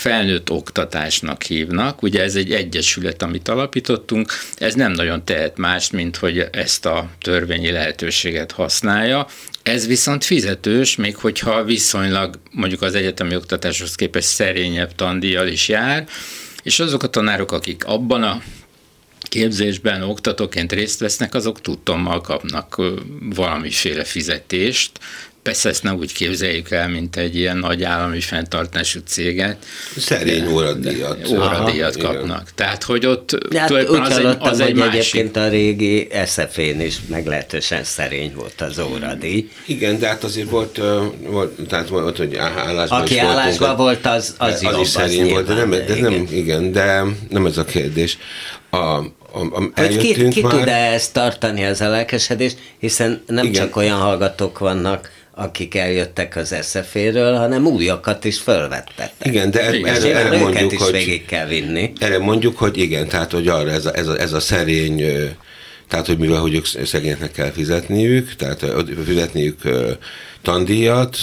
Felnőtt oktatásnak hívnak, ugye ez egy egyesület, amit alapítottunk, ez nem nagyon tehet más, mint hogy ezt a törvényi lehetőséget használja. Ez viszont fizetős, még hogyha viszonylag mondjuk az egyetemi oktatáshoz képest szerényebb tandíjjal is jár, és azok a tanárok, akik abban a képzésben oktatóként részt vesznek, azok tudtommal kapnak valamiféle fizetést. Persze ezt nem úgy képzeljük el, mint egy ilyen nagy állami fenntartású céget. Szerény óradíjat. Óradíjat Aha, kapnak. Tehát, hogy ott De hát tulajdonképpen úgy az egy, hallottam, az egy hogy másik egyébként a régi SZF-én is meglehetősen szerény volt az óradíj. Igen, de hát azért volt, volt tehát volt, hogy állásban Aki állásban volt, az, az, az jobb, is szerény volt, de nem, de nem, igen. igen, de nem ez a kérdés. A, a, a, Hogy ki, ki már, tud-e ezt tartani az a lelkesedést, hiszen nem Igen. csak olyan hallgatók vannak, akik eljöttek az SZF-ről, hanem újakat is fölvettettek. Igen, de Igen. erre, erre mondjuk, is hogy végig kell vinni. Erre mondjuk, hogy igen, tehát hogy arra ez a, ez a, ez a szerény, tehát hogy mivel hogy ők szegényeknek kell fizetniük, tehát fizetniük tandíjat,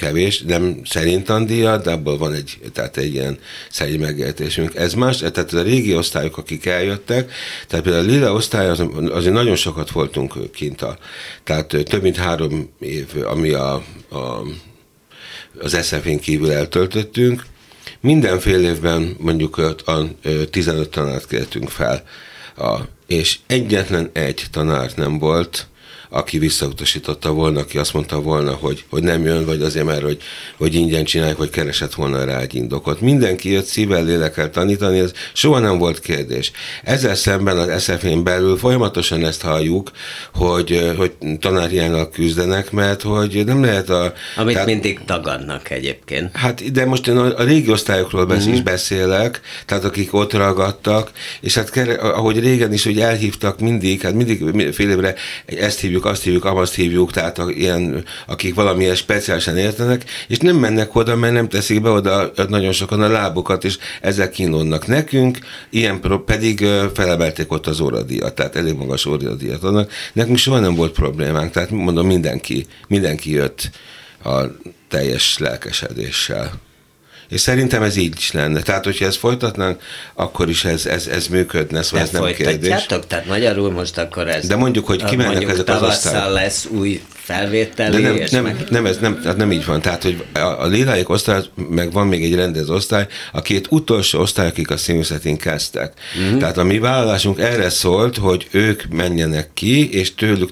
kevés, nem szerint tandíjat, de abból van egy, tehát egy ilyen szerény megértésünk. Ez más, tehát a régi osztályok, akik eljöttek, tehát például a lila osztály, az, azért nagyon sokat voltunk kint a, tehát több mint három év, ami a, a az SZF-én kívül eltöltöttünk. Minden fél évben mondjuk a, a, ö, 15 tanárt kértünk fel, a, és egyetlen egy tanárt nem volt, aki visszautasította volna, aki azt mondta volna, hogy, hogy nem jön, vagy azért mert, hogy, hogy ingyen csinálják, vagy keresett volna rá egy indokot. Mindenki jött szívvel, lélekkel tanítani, ez soha nem volt kérdés. Ezzel szemben az SZF-én belül folyamatosan ezt halljuk, hogy, hogy tanárjának küzdenek, mert hogy nem lehet a... Amit tehát, mindig tagadnak egyébként. Hát, de most én a, a régi osztályokról beszél, uh-huh. is beszélek, tehát akik ott ragadtak, és hát ahogy régen is, hogy elhívtak mindig, hát mindig fél évre ezt hívjuk, azt hívjuk, azt hívjuk, tehát a, ilyen, akik valamilyen speciálisan értenek, és nem mennek oda, mert nem teszik be oda nagyon sokan a lábukat, és ezek kínlódnak nekünk, ilyen pedig felemelték ott az óradíjat, tehát elég magas óradíjat annak. Nekünk soha nem volt problémánk, tehát mondom, mindenki, mindenki jött a teljes lelkesedéssel. És szerintem ez így is lenne. Tehát, hogyha ezt folytatnánk, akkor is ez, ez, ez működne, szóval ez nem kérdés. Tehát magyarul most akkor ez... De mondjuk, hogy kimennek ezek az osztályok. lesz új felvételi, De nem, nem, meg... nem, ez nem, tehát nem így van. Tehát, hogy a, a léláik osztály, meg van még egy rendező osztály, a két utolsó osztály, akik a színművészetén kezdtek. Uh-huh. Tehát a mi vállalásunk erre szólt, hogy ők menjenek ki, és tőlük,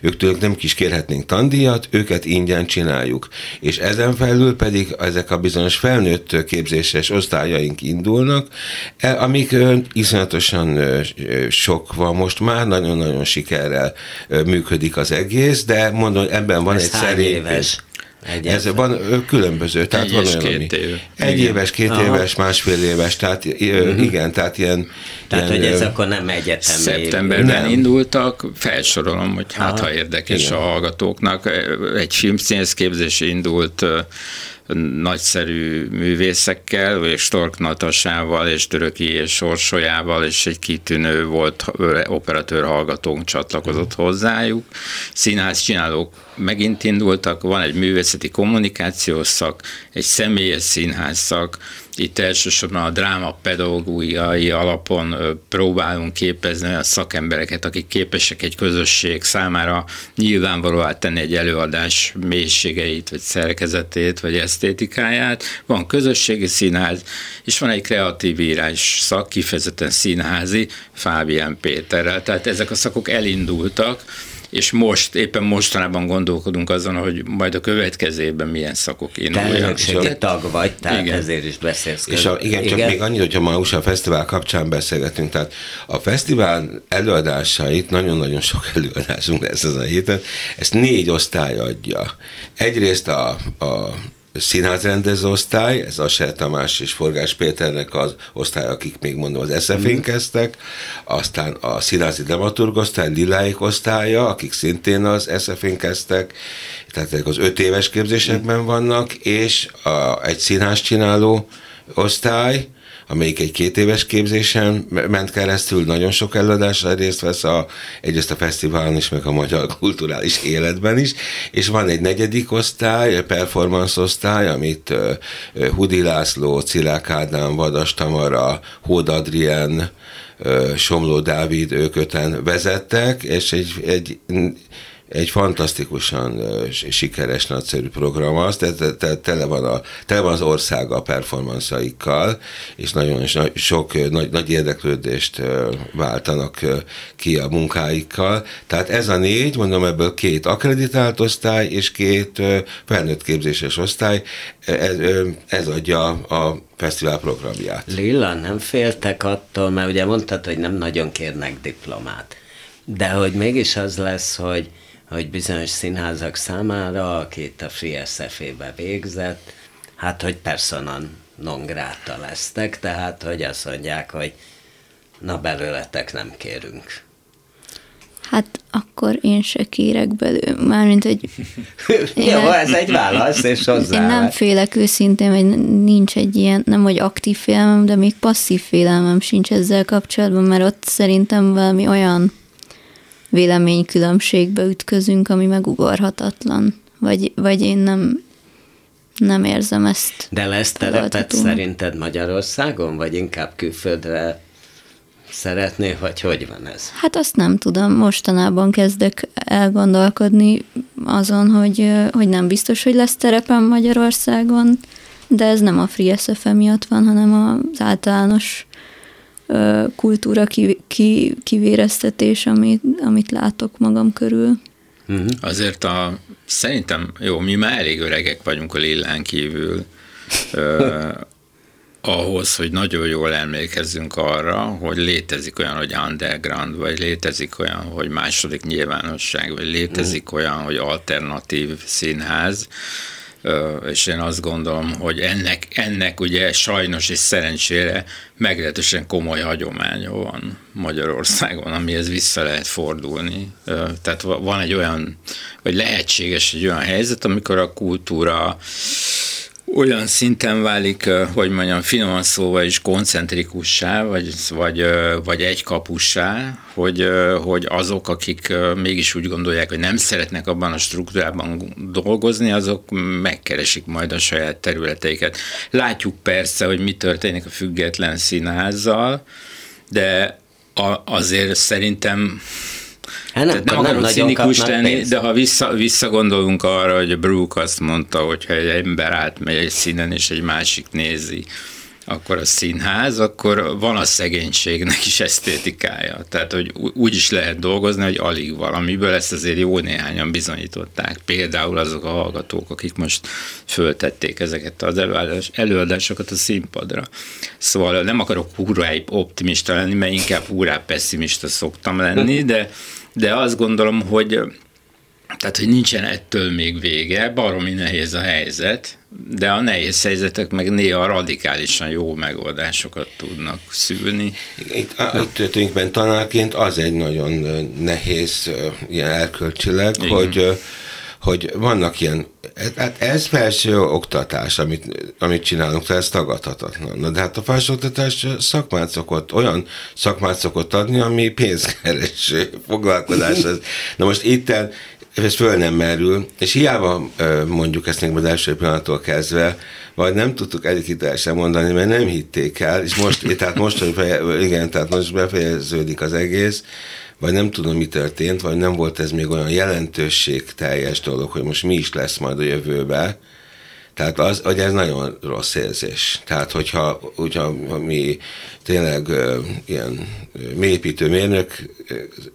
ők tőlük nem kis kérhetnénk tandíjat, őket ingyen csináljuk. És ezen felül pedig ezek a bizonyos felnőtt képzéses osztályaink indulnak, e, amik iszonyatosan sok van most már, nagyon-nagyon sikerrel működik az egész, de mondom, hogy ebben van Ez egy szerény. Éves? Ez van különböző, tehát egy van olyan, ami év. egy igen. éves, két Aha. éves, másfél éves, tehát uh-huh. igen, tehát ilyen... Tehát, ilyen, hogy ez akkor nem egyetemi Szeptemberben nem. indultak, felsorolom, hogy hát Aha. ha érdekes igen. a hallgatóknak, egy filmszínészképzés indult nagyszerű művészekkel, és Stork Natasával, és Töröki és Sorsolyával, és egy kitűnő volt operatőr hallgatónk csatlakozott hozzájuk. Színház csinálók megint indultak, van egy művészeti kommunikációs szak, egy személyes színház szak, itt elsősorban a dráma pedagógiai alapon próbálunk képezni olyan szakembereket, akik képesek egy közösség számára nyilvánvalóan tenni egy előadás mélységeit, vagy szerkezetét, vagy esztétikáját. Van közösségi színház, és van egy kreatív írás szak, kifejezetten színházi, Fábián Péterrel. Tehát ezek a szakok elindultak, és most, éppen mostanában gondolkodunk azon, hogy majd a következőben milyen szakok induljanak. Te tag vagy, tehát igen. ezért is beszélsz. És a, igen, igen, csak még annyit, hogyha ma USA Fesztivál kapcsán beszélgetünk, tehát a fesztivál előadásait, nagyon-nagyon sok előadásunk lesz ezen a héten, ezt négy osztály adja. Egyrészt a, a színházrendező osztály, ez a Se Tamás és Forgás Péternek az osztály, akik még mondom az sf mm. kezdtek, aztán a színházi dramaturg osztály, Liláik osztálya, akik szintén az sf kezdtek, tehát ezek az öt éves képzésekben vannak, és a, egy színház csináló osztály, amelyik egy két éves képzésen ment keresztül, nagyon sok előadásra részt vesz, a, egyrészt a fesztiválon is, meg a magyar kulturális életben is, és van egy negyedik osztály, performance osztály, amit Hudi László, Cilák Ádám, Vadas Tamara, Hód Adrien, Somló Dávid, ők öten vezettek, és egy, egy egy fantasztikusan sikeres, nagyszerű program az, tehát te, tele, van a, tele van az ország a performanszaikkal, és nagyon sok nagy, nagy érdeklődést váltanak ki a munkáikkal. Tehát ez a négy, mondom ebből két akreditált osztály és két felnőtt képzéses osztály, ez, ez adja a fesztivál programját. Lilla, nem féltek attól, mert ugye mondtad, hogy nem nagyon kérnek diplomát, de hogy mégis az lesz, hogy hogy bizonyos színházak számára, aki itt a Free SF-ébe végzett, hát hogy personan non grata lesztek, tehát hogy azt mondják, hogy na belőletek nem kérünk. Hát akkor én se kérek belőle, mármint, hogy... Jó, nem, ez egy válasz, és hozzá. Én nem félek őszintén, hogy nincs egy ilyen, nem hogy aktív félelmem, de még passzív félelmem sincs ezzel kapcsolatban, mert ott szerintem valami olyan véleménykülönbségbe ütközünk, ami megugorhatatlan. Vagy, vagy én nem, nem érzem ezt. De lesz terepet szerinted Magyarországon, vagy inkább külföldre szeretné, vagy hogy van ez? Hát azt nem tudom. Mostanában kezdek elgondolkodni azon, hogy, hogy nem biztos, hogy lesz terepem Magyarországon, de ez nem a Free SFM miatt van, hanem az általános kultúra kivéreztetés, amit, amit látok magam körül. Uh-huh. Azért a, szerintem, jó, mi már elég öregek vagyunk a Lillán kívül, ö, ahhoz, hogy nagyon jól emlékezzünk arra, hogy létezik olyan, hogy underground, vagy létezik olyan, hogy második nyilvánosság, vagy létezik olyan, hogy alternatív színház, és én azt gondolom, hogy ennek, ennek ugye sajnos és szerencsére meglehetősen komoly hagyománya van Magyarországon, amihez vissza lehet fordulni. Tehát van egy olyan, vagy lehetséges egy olyan helyzet, amikor a kultúra olyan szinten válik, hogy mondjam, finoman szóval is koncentrikussá, vagy, vagy, vagy egykapussá, hogy, hogy azok, akik mégis úgy gondolják, hogy nem szeretnek abban a struktúrában dolgozni, azok megkeresik majd a saját területeiket. Látjuk persze, hogy mi történik a független színházzal, de azért szerintem Hát nem, nem akarok cinikus lenni, de ha vissza, visszagondolunk arra, hogy Brooke azt mondta, hogy ha egy ember átmegy egy színen, és egy másik nézi, akkor a színház, akkor van a szegénységnek is esztétikája. Tehát, hogy úgy is lehet dolgozni, hogy alig valamiből, ezt azért jó néhányan bizonyították. Például azok a hallgatók, akik most föltették ezeket az előadás, előadásokat a színpadra. Szóval nem akarok hurráig optimista lenni, mert inkább hurrá pessimista szoktam lenni, de de azt gondolom, hogy tehát, hogy nincsen ettől még vége, baromi nehéz a helyzet, de a nehéz helyzetek meg néha radikálisan jó megoldásokat tudnak szülni. Itt, itt tanárként az egy nagyon nehéz ilyen elkölcsileg, Igen. hogy hogy vannak ilyen, hát ez felső oktatás, amit, amit csinálunk, tehát ez tagadhatatlan. Na, de hát a felsőoktatás szakmát szokott, olyan szakmát szokott adni, ami pénzkereső foglalkozás. Na most itt ez föl nem merül, és hiába mondjuk ezt még az első pillanattól kezdve, vagy nem tudtuk elég mondani, mert nem hitték el, és most, tehát most, hogy feje, igen, tehát most befejeződik az egész, vagy nem tudom, mi történt, vagy nem volt ez még olyan jelentőség teljes dolog, hogy most mi is lesz majd a jövőbe. Tehát az, hogy ez nagyon rossz érzés. Tehát, hogyha, hogyha ha mi tényleg ö, ilyen mélyépítő mérnök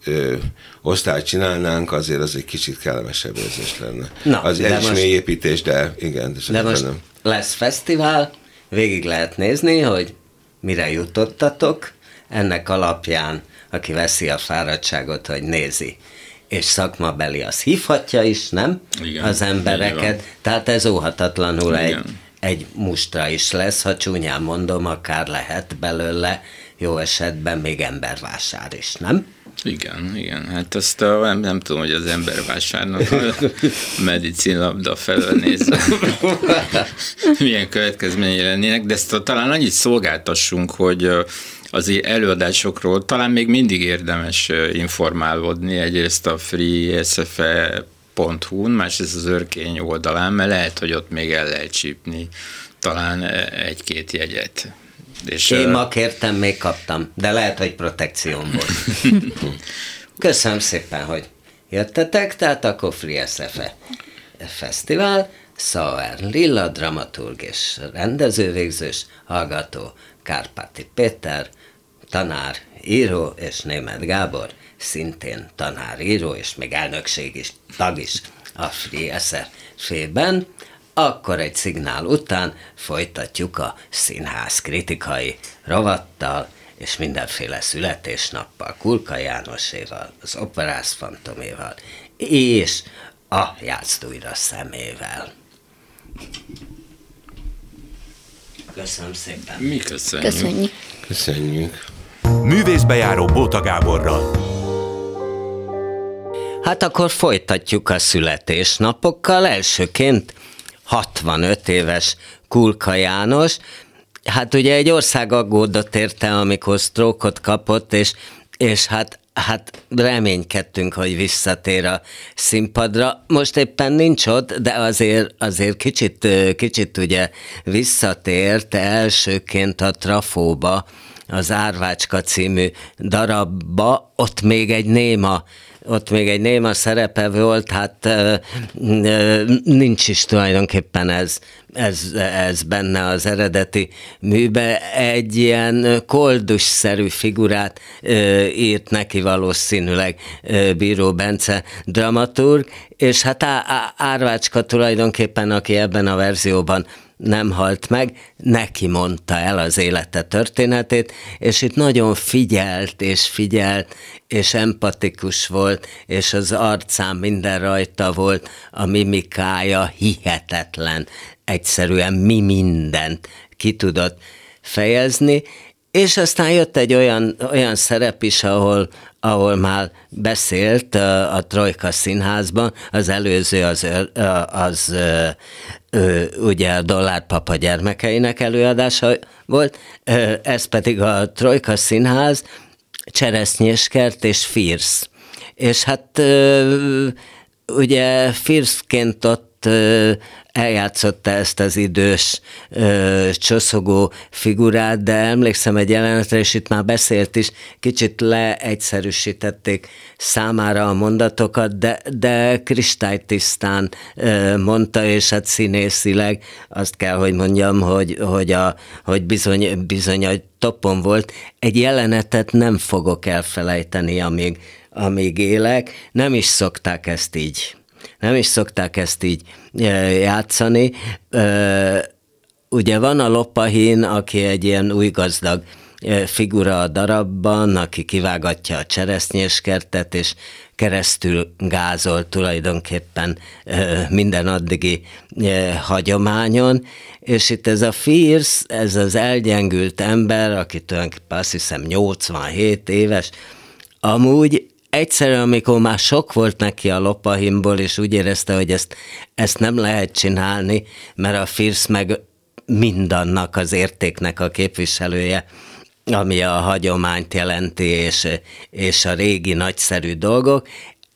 ö, osztályt csinálnánk, azért az egy kicsit kellemesebb érzés lenne. Na, az egy is mélyépítés, de igen. De, de most nem. lesz fesztivál, végig lehet nézni, hogy mire jutottatok, ennek alapján aki veszi a fáradtságot, hogy nézi. És szakmabeli az hívhatja is, nem? Igen, az embereket. Tehát ez óhatatlanul Igen. egy, egy mustra is lesz, ha csúnyán mondom, akár lehet belőle jó esetben még embervásár is, nem? Igen, igen. Hát azt a, nem, nem tudom, hogy az embervásárnak a medicinlabda felől nézve milyen következményei lennének, de ezt a, talán annyit szolgáltassunk, hogy az előadásokról talán még mindig érdemes informálódni, egyrészt a freesfe.hu-n, másrészt az örkény oldalán, mert lehet, hogy ott még el lehet csípni talán egy-két jegyet. És Én ma kértem, még kaptam, de lehet, hogy protekción volt. Köszönöm szépen, hogy jöttetek, tehát akkor Free SFE Fesztivál, Sauer Lilla, dramaturg és rendezővégzős, hallgató Kárpáti Péter, tanár, író, és német Gábor, szintén tanár, író, és még elnökség is, tag is a Free fében. Akkor egy szignál után folytatjuk a színház kritikai rovattal, és mindenféle születésnappal, Kulka Jánoséval, az Operász Fantoméval, és a Játsztújra szemével. Köszönöm szépen. Mi köszönjük. Köszönjük. Köszönjük. Művészbejáró Bóta Gáborral. Hát akkor folytatjuk a születésnapokkal. Elsőként 65 éves Kulka János. Hát ugye egy ország aggódott érte, amikor sztrókot kapott, és, és hát hát reménykedtünk, hogy visszatér a színpadra. Most éppen nincs ott, de azért, azért kicsit, kicsit ugye visszatért elsőként a trafóba, az Árvácska című darabba, ott még egy néma ott még egy néma szerepe volt, hát nincs is tulajdonképpen ez, ez, ez benne az eredeti műbe. Egy ilyen koldus-szerű figurát írt neki valószínűleg Bíró Bence dramaturg, és hát Árvácska tulajdonképpen, aki ebben a verzióban nem halt meg, neki mondta el az élete történetét, és itt nagyon figyelt, és figyelt, és empatikus volt, és az arcán minden rajta volt, a mimikája hihetetlen, egyszerűen mi mindent ki tudott fejezni, és aztán jött egy olyan, olyan szerep is, ahol, ahol már beszélt a, a Trojka Színházban, az előző az, az ugye a Dollárpapa gyermekeinek előadása volt, ez pedig a Trojka Színház, Cseresznyéskert és Firsz. És hát ugye Firszként ott eljátszotta ezt az idős ö, csoszogó figurát, de emlékszem egy jelenetre, és itt már beszélt is, kicsit leegyszerűsítették számára a mondatokat, de, de kristálytisztán ö, mondta, és hát színészileg azt kell, hogy mondjam, hogy, hogy, a, hogy bizony, bizony a topon volt. Egy jelenetet nem fogok elfelejteni, amíg, amíg élek. Nem is szokták ezt így nem is szokták ezt így játszani. Ugye van a Lopahín, aki egy ilyen új gazdag figura a darabban, aki kivágatja a cseresznyéskertet, és keresztül gázol tulajdonképpen minden addigi hagyományon, és itt ez a Fierce, ez az elgyengült ember, aki tulajdonképpen azt hiszem 87 éves, amúgy egyszerűen, amikor már sok volt neki a lopahimból, és úgy érezte, hogy ezt, ezt nem lehet csinálni, mert a Fierce meg mindannak az értéknek a képviselője, ami a hagyományt jelenti, és, és a régi nagyszerű dolgok,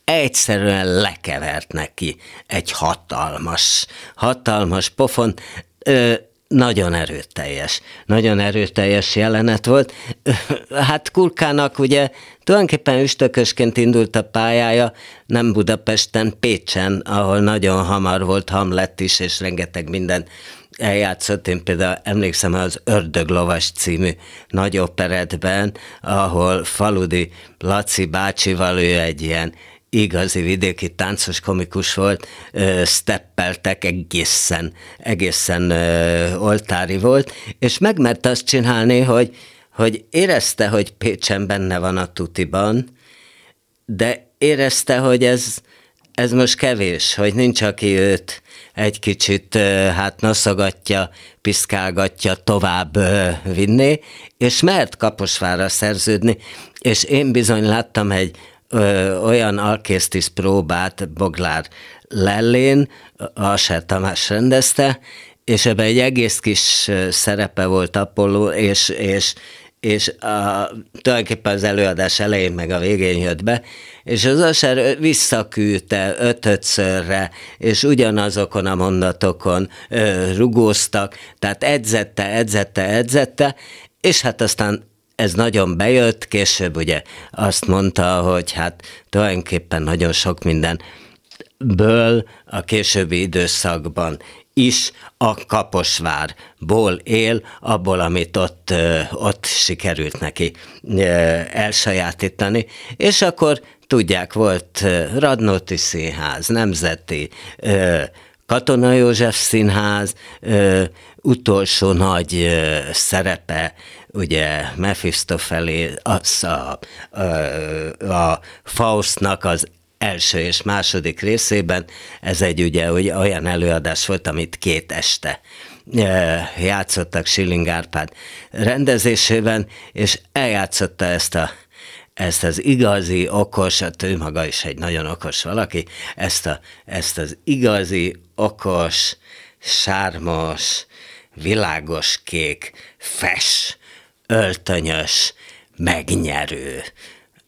egyszerűen lekevert neki egy hatalmas, hatalmas pofon. Ö, nagyon erőteljes, nagyon erőteljes jelenet volt. Hát Kulkának ugye tulajdonképpen üstökösként indult a pályája, nem Budapesten, Pécsen, ahol nagyon hamar volt Hamlet is, és rengeteg minden eljátszott. Én például emlékszem az Ördöglovas című nagy operetben, ahol Faludi Laci bácsival ő egy ilyen igazi vidéki táncos komikus volt, steppeltek egészen, egészen oltári volt, és megmerte azt csinálni, hogy, hogy érezte, hogy Pécsen benne van a tutiban, de érezte, hogy ez, ez most kevés, hogy nincs, aki őt egy kicsit hát noszogatja, piszkálgatja, tovább vinni, és mert Kaposvára szerződni, és én bizony láttam egy ö, olyan alkésztis próbát Boglár Lellén, Alsár Tamás rendezte, és ebben egy egész kis szerepe volt Apollo, és, és, és a, tulajdonképpen az előadás elején meg a végén jött be, és az Asár visszaküldte ötötszörre, és ugyanazokon a mondatokon ö, rugóztak, tehát edzette, edzette, edzette, és hát aztán ez nagyon bejött, később ugye azt mondta, hogy hát tulajdonképpen nagyon sok minden ből a későbbi időszakban is a Kaposvárból él, abból, amit ott, ott sikerült neki elsajátítani. És akkor tudják, volt Radnóti Színház, Nemzeti, Katona József Színház, utolsó nagy szerepe ugye Mephistopheles, az a, a, a Faustnak az első és második részében, ez egy ugye olyan előadás volt, amit két este játszottak Schilling Árpád rendezésében, és eljátszotta ezt a ezt az igazi, okos, hát ő maga is egy nagyon okos valaki, ezt, a, ezt az igazi, okos, sármos, világos kék, fes, öltönyös, megnyerő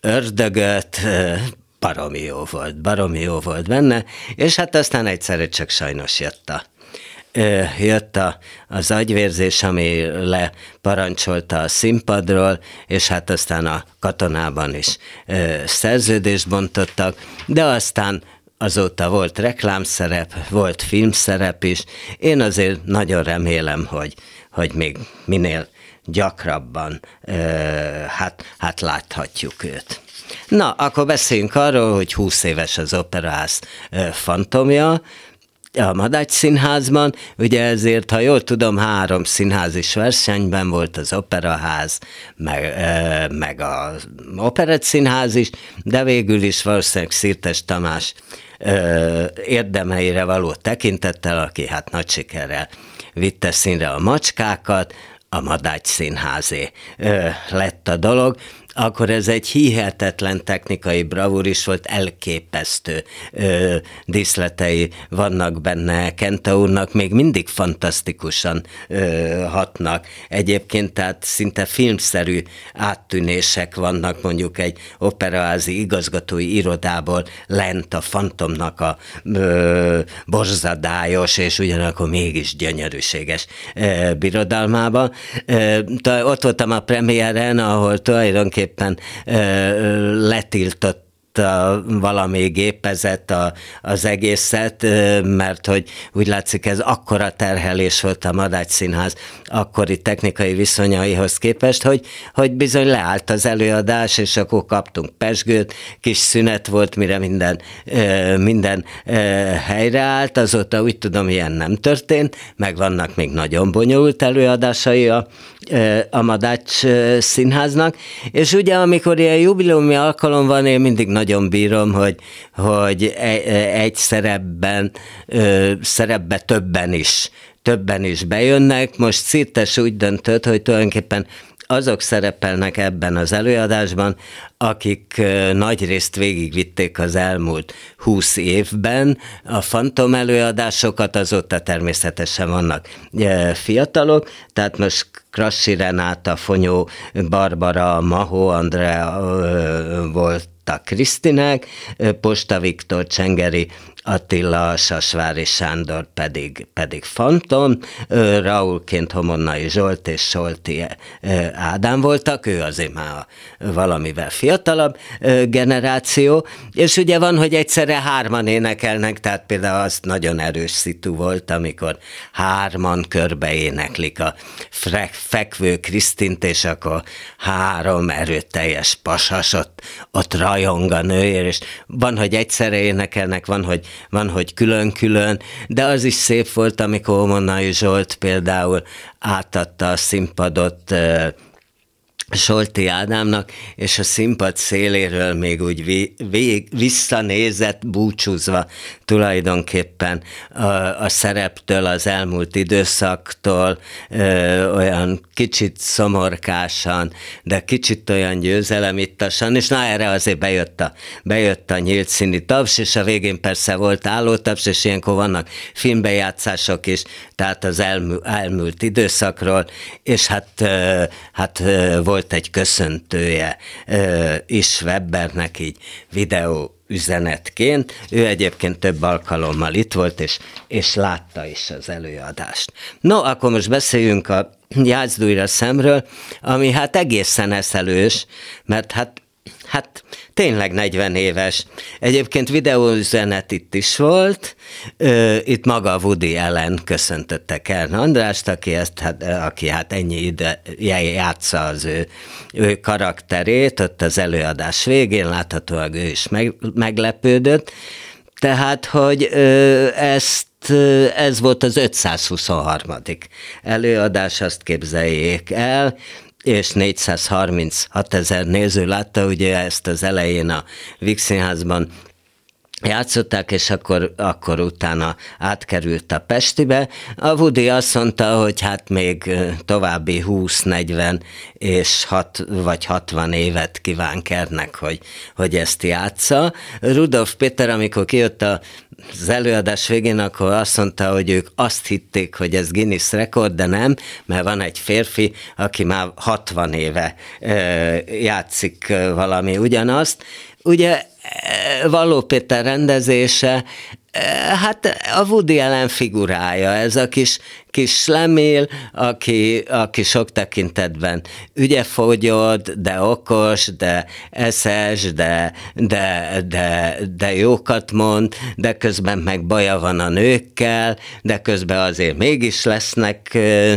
ördögöt, baromi jó volt, baromi jó volt benne, és hát aztán egyszerre csak sajnos jött a jött a, az agyvérzés, ami leparancsolta a színpadról, és hát aztán a katonában is szerződést bontottak, de aztán azóta volt reklámszerep, volt filmszerep is. Én azért nagyon remélem, hogy, hogy még minél gyakrabban hát, hát láthatjuk őt. Na, akkor beszéljünk arról, hogy 20 éves az operaház fantomja, a Madács Színházban, ugye ezért, ha jól tudom, három színházis versenyben volt az Operaház, meg, meg az Operett Színház is, de végül is valószínűleg Szirtes Tamás érdemeire való tekintettel, aki hát nagy sikerrel vitte színre a macskákat, a Madács Színházé lett a dolog akkor ez egy hihetetlen technikai bravúr is volt, elképesztő ö, díszletei vannak benne. Kenta úrnak még mindig fantasztikusan ö, hatnak. Egyébként tehát szinte filmszerű áttűnések vannak mondjuk egy operaházi igazgatói irodából lent a fantomnak a ö, borzadályos és ugyanakkor mégis gyönyörűséges ö, birodalmába. Ö, ott voltam a premiéren, ahol tulajdonképpen tulajdonképpen letiltott a valami gépezet a, az egészet, mert hogy úgy látszik ez akkora terhelés volt a Madács Színház akkori technikai viszonyaihoz képest, hogy, hogy bizony leállt az előadás, és akkor kaptunk pesgőt, kis szünet volt, mire minden, minden helyreállt, azóta úgy tudom, ilyen nem történt, meg vannak még nagyon bonyolult előadásai a, a Madács Színháznak, és ugye amikor ilyen jubileumi alkalom van, én mindig nagyon bírom, hogy, hogy e, e, egy szerepben, szerepbe többen is többen is bejönnek. Most Szirtes úgy döntött, hogy tulajdonképpen azok szerepelnek ebben az előadásban, akik nagy részt végigvitték az elmúlt húsz évben. A fantom előadásokat, azóta természetesen vannak fiatalok, tehát most Krassi Renáta, Fonyó Barbara, Mahó Andrea volt a Krisztinek, Posta Viktor, Csengeri Attila, Sasvári Sándor pedig, pedig Fantom, Raúlként Homonnai Zsolt és Solti Ádám voltak, ő azért már valamivel fiatalabb generáció, és ugye van, hogy egyszerre hárman énekelnek, tehát például az nagyon erős szitu volt, amikor hárman körbe éneklik a fekvő Krisztint, és akkor három erőteljes pasas ott, ott rajong a nőért, és van, hogy egyszerre énekelnek, van, hogy van, hogy külön-külön, de az is szép volt, amikor Monai Zsolt például átadta a színpadot Solti Ádámnak, és a színpad széléről még úgy vég, visszanézett, búcsúzva tulajdonképpen a, a szereptől, az elmúlt időszaktól, ö, olyan kicsit szomorkásan, de kicsit olyan győzelemittasan, és na erre azért bejött a, bejött a nyílt színi taps, és a végén persze volt állótaps, és ilyenkor vannak filmbejátszások is, tehát az elmű, elmúlt időszakról, és hát, hát volt egy köszöntője is Webbernek így videó üzenetként. Ő egyébként több alkalommal itt volt, és, és látta is az előadást. No, akkor most beszéljünk a Játszduira szemről, ami hát egészen eszelős, mert hát Hát tényleg 40 éves. Egyébként videóüzenet itt is volt, itt maga Woody Allen köszöntötte Kern Andrást, aki, ezt, hát, aki hát ennyi ide játsza az ő, ő karakterét, ott az előadás végén láthatóan ő is meg, meglepődött. Tehát, hogy ezt ez volt az 523. előadás, azt képzeljék el, és 436 ezer néző látta ugye ezt az elején a Vix Színházban játszották, és akkor, akkor utána átkerült a Pestibe. A Woody azt mondta, hogy hát még további 20-40 és 6 vagy 60 évet kíván Kernek, hogy, hogy ezt játsza. Rudolf Péter, amikor kijött a az előadás végén akkor azt mondta, hogy ők azt hitték, hogy ez Guinness rekord, de nem, mert van egy férfi, aki már 60 éve játszik valami ugyanazt. Ugye Valló Péter rendezése, Hát a Woody Allen figurája, ez a kis, kis lemél, aki, aki sok tekintetben ügyefogyott, de okos, de eszes, de, de, de, de jókat mond, de közben meg baja van a nőkkel, de közben azért mégis lesznek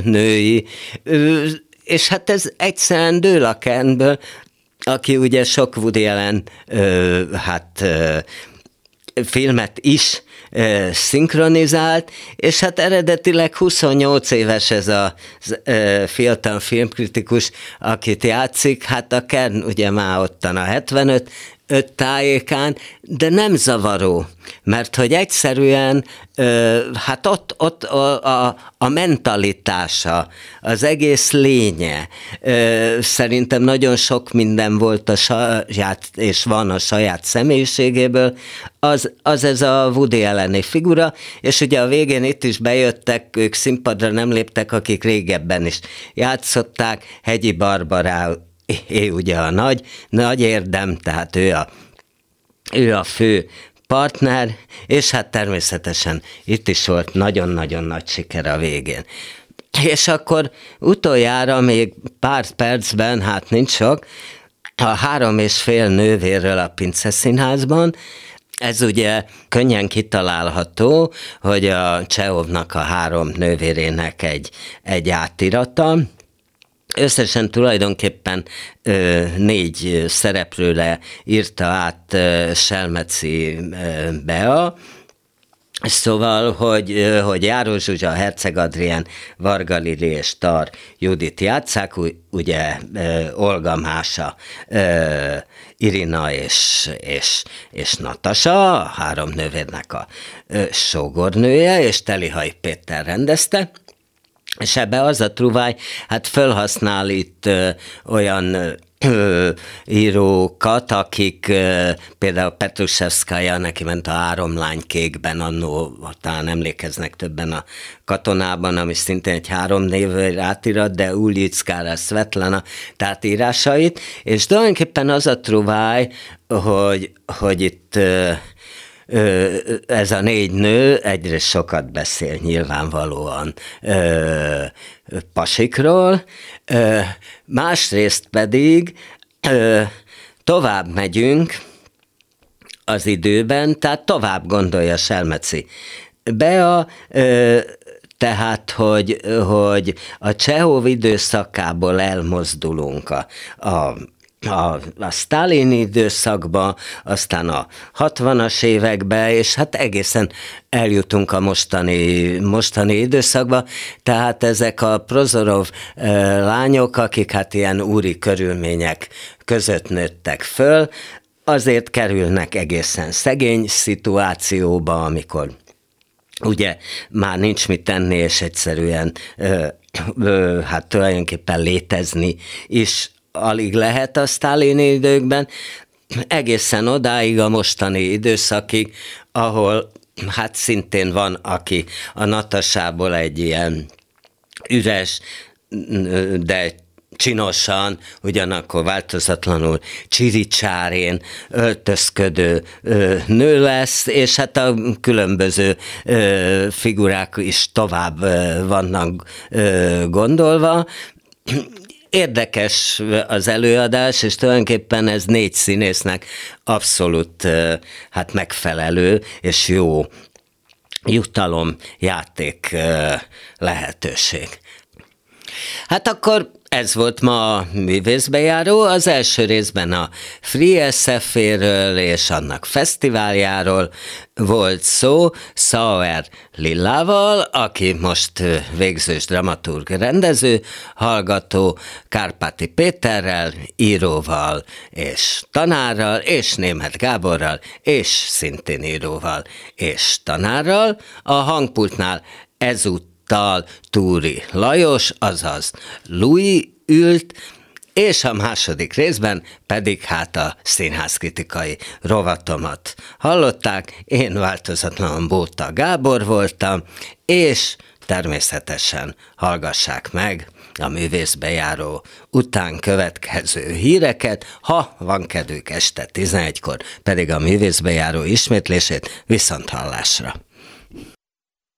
női. És hát ez egyszerűen dől a Kenből, aki ugye sok Woody Allen, hát filmet is e, szinkronizált, és hát eredetileg 28 éves ez a fiatal filmkritikus, akit játszik, hát a Kern ugye már ottan a 75, öt tájékán, de nem zavaró, mert hogy egyszerűen, hát ott, ott a, a, a mentalitása, az egész lénye, szerintem nagyon sok minden volt a saját, és van a saját személyiségéből, az, az ez a Woody elleni figura, és ugye a végén itt is bejöttek, ők színpadra nem léptek, akik régebben is játszották, Hegyi Barbará ő ugye a nagy, nagy érdem, tehát ő a, ő a fő partner, és hát természetesen itt is volt nagyon-nagyon nagy siker a végén. És akkor utoljára még pár percben, hát nincs sok, a három és fél nővérről a Pince Színházban, ez ugye könnyen kitalálható, hogy a Csehovnak a három nővérének egy, egy átirata, Összesen tulajdonképpen ö, négy szereplőre írta át ö, Selmeci ö, Bea, Szóval, hogy, hogy Járó Zsuzsa, Herceg Adrián, Varga Lili és Tar Judit játszák, ugye Olga Mása, Irina és, és, és Natasa, a három nővérnek a sógornője, és Telihaj Péter rendezte. És ebbe az a truváj, hát felhasznál itt ö, olyan ö, írókat, akik például Petruszewskaja, neki ment a három lány kékben, annó talán emlékeznek többen a katonában, ami szintén egy három névvel átirat, de Ulickára, Svetlana, tehát írásait, és tulajdonképpen az a truváj, hogy, hogy itt ö, ez a négy nő egyre sokat beszél nyilvánvalóan pasikról, másrészt pedig tovább megyünk az időben, tehát tovább gondolja Selmeci. Bea tehát, hogy, hogy a Csehov időszakából elmozdulunk a, a a, a Stalin időszakba, aztán a 60-as évekbe, és hát egészen eljutunk a mostani, mostani időszakba, tehát ezek a Prozorov e, lányok, akik hát ilyen úri körülmények között nőttek föl, azért kerülnek egészen szegény szituációba, amikor ugye már nincs mit tenni, és egyszerűen ö, ö, hát tulajdonképpen létezni is alig lehet a sztálini időkben, egészen odáig a mostani időszakig, ahol hát szintén van, aki a Natasából egy ilyen üres, de csinosan, ugyanakkor változatlanul csiricsárén öltözködő nő lesz, és hát a különböző figurák is tovább vannak gondolva. Érdekes az előadás, és tulajdonképpen ez négy színésznek abszolút hát megfelelő és jó jutalom játék lehetőség. Hát akkor ez volt ma a művészbejáró, az első részben a Free sf és annak fesztiváljáról volt szó Sauer Lillával, aki most végzős dramaturg rendező, hallgató Kárpáti Péterrel, íróval és tanárral, és Német Gáborral, és szintén íróval és tanárral. A hangpultnál ezúttal Tal Túri Lajos, azaz Louis ült, és a második részben pedig hát a színházkritikai rovatomat hallották. Én változatlanul Bóta Gábor voltam, és természetesen hallgassák meg a művészbejáró után következő híreket, ha van kedvük este 11-kor, pedig a művészbejáró ismétlését viszont hallásra.